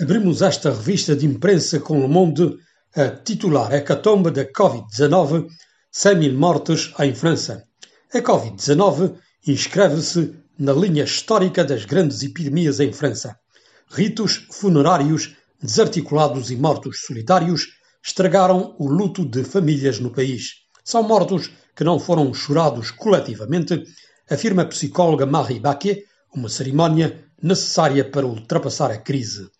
Abrimos esta revista de imprensa com Le Monde a titular Hecatombe da Covid-19, 100 mil mortes em França. A Covid-19 inscreve-se na linha histórica das grandes epidemias em França. Ritos funerários desarticulados e mortos solitários estragaram o luto de famílias no país. São mortos que não foram chorados coletivamente, afirma a psicóloga Marie Baquet, uma cerimónia necessária para ultrapassar a crise.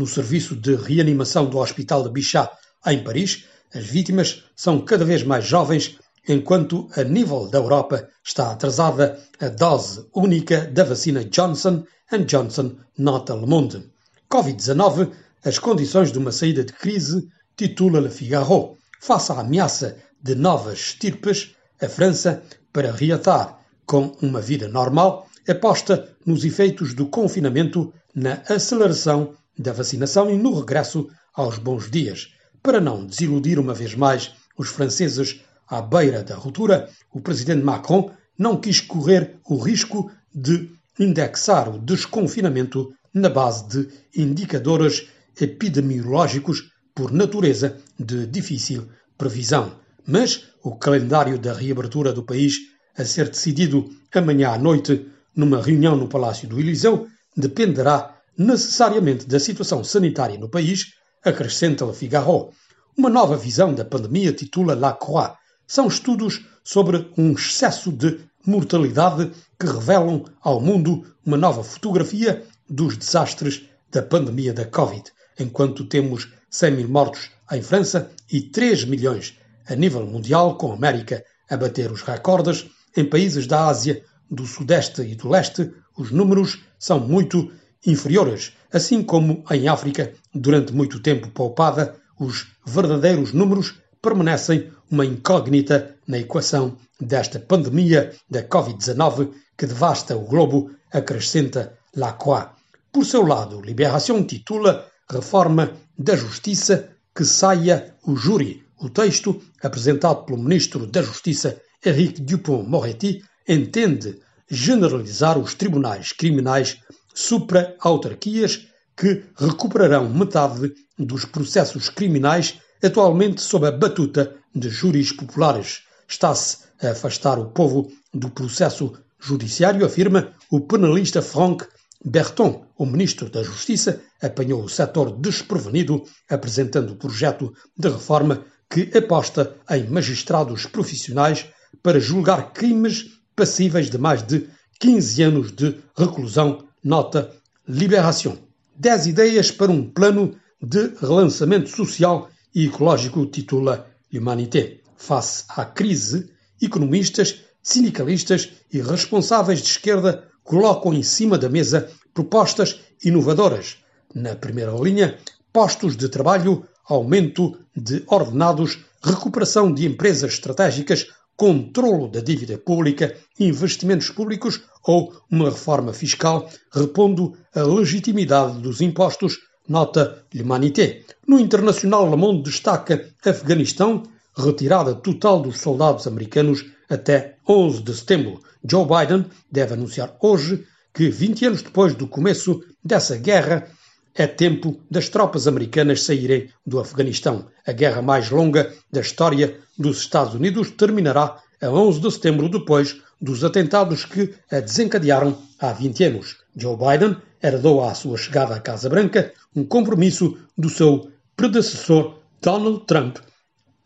No serviço de reanimação do Hospital de Bichat, em Paris, as vítimas são cada vez mais jovens, enquanto a nível da Europa está atrasada a dose única da vacina Johnson Johnson, nota Le Monde. Covid-19, as condições de uma saída de crise, titula Le Figaro. Face à ameaça de novas estirpes, a França, para reatar com uma vida normal, aposta nos efeitos do confinamento na aceleração da vacinação e no regresso aos bons dias. Para não desiludir uma vez mais os franceses à beira da ruptura, o presidente Macron não quis correr o risco de indexar o desconfinamento na base de indicadores epidemiológicos por natureza de difícil previsão. Mas o calendário da reabertura do país, a ser decidido amanhã à noite numa reunião no Palácio do Eliseu, dependerá necessariamente da situação sanitária no país, acrescenta Le Figaro. Uma nova visão da pandemia titula La Croix. São estudos sobre um excesso de mortalidade que revelam ao mundo uma nova fotografia dos desastres da pandemia da Covid, enquanto temos 100 mil mortos em França e 3 milhões a nível mundial, com a América a bater os recordes, em países da Ásia, do Sudeste e do Leste, os números são muito inferiores, assim como em África, durante muito tempo poupada, os verdadeiros números permanecem uma incógnita na equação desta pandemia da Covid-19 que devasta o globo, acrescenta Lacroix. Por seu lado, Libération titula Reforma da Justiça que saia o júri. O texto, apresentado pelo Ministro da Justiça, Henrique Dupont-Moretti, entende generalizar os tribunais criminais supra-autarquias que recuperarão metade dos processos criminais atualmente sob a batuta de júris populares. Está-se a afastar o povo do processo judiciário, afirma o penalista Franck Berton. O ministro da Justiça apanhou o setor desprevenido, apresentando o projeto de reforma que aposta em magistrados profissionais para julgar crimes passíveis de mais de 15 anos de reclusão Nota Libération. 10 ideias para um plano de relançamento social e ecológico, titula Humanité. Face à crise, economistas, sindicalistas e responsáveis de esquerda colocam em cima da mesa propostas inovadoras. Na primeira linha, postos de trabalho, aumento de ordenados, recuperação de empresas estratégicas, controlo da dívida pública, investimentos públicos ou uma reforma fiscal, repondo a legitimidade dos impostos, nota L'Humanité. No internacional, Le Monde destaca Afeganistão, retirada total dos soldados americanos até 11 de setembro. Joe Biden deve anunciar hoje que, 20 anos depois do começo dessa guerra, é tempo das tropas americanas saírem do Afeganistão. A guerra mais longa da história dos Estados Unidos terminará a 11 de setembro, depois dos atentados que a desencadearam há 20 anos. Joe Biden herdou à sua chegada à Casa Branca um compromisso do seu predecessor Donald Trump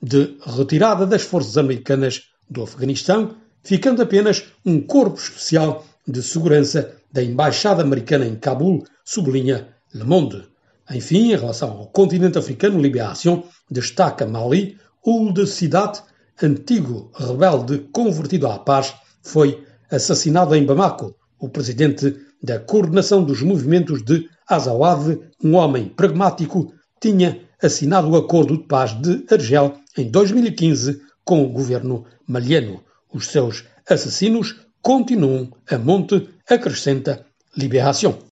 de retirada das forças americanas do Afeganistão, ficando apenas um corpo especial de segurança da Embaixada Americana em Cabul, sublinha Le Monde. Enfim, em relação ao continente africano, Libération destaca Mali, Ould Sidat, antigo rebelde convertido à paz, foi assassinado em Bamako. O presidente da coordenação dos movimentos de Azawad, um homem pragmático, tinha assinado o acordo de paz de Argel em 2015 com o governo maliano. Os seus assassinos continuam a monte, acrescenta Libération.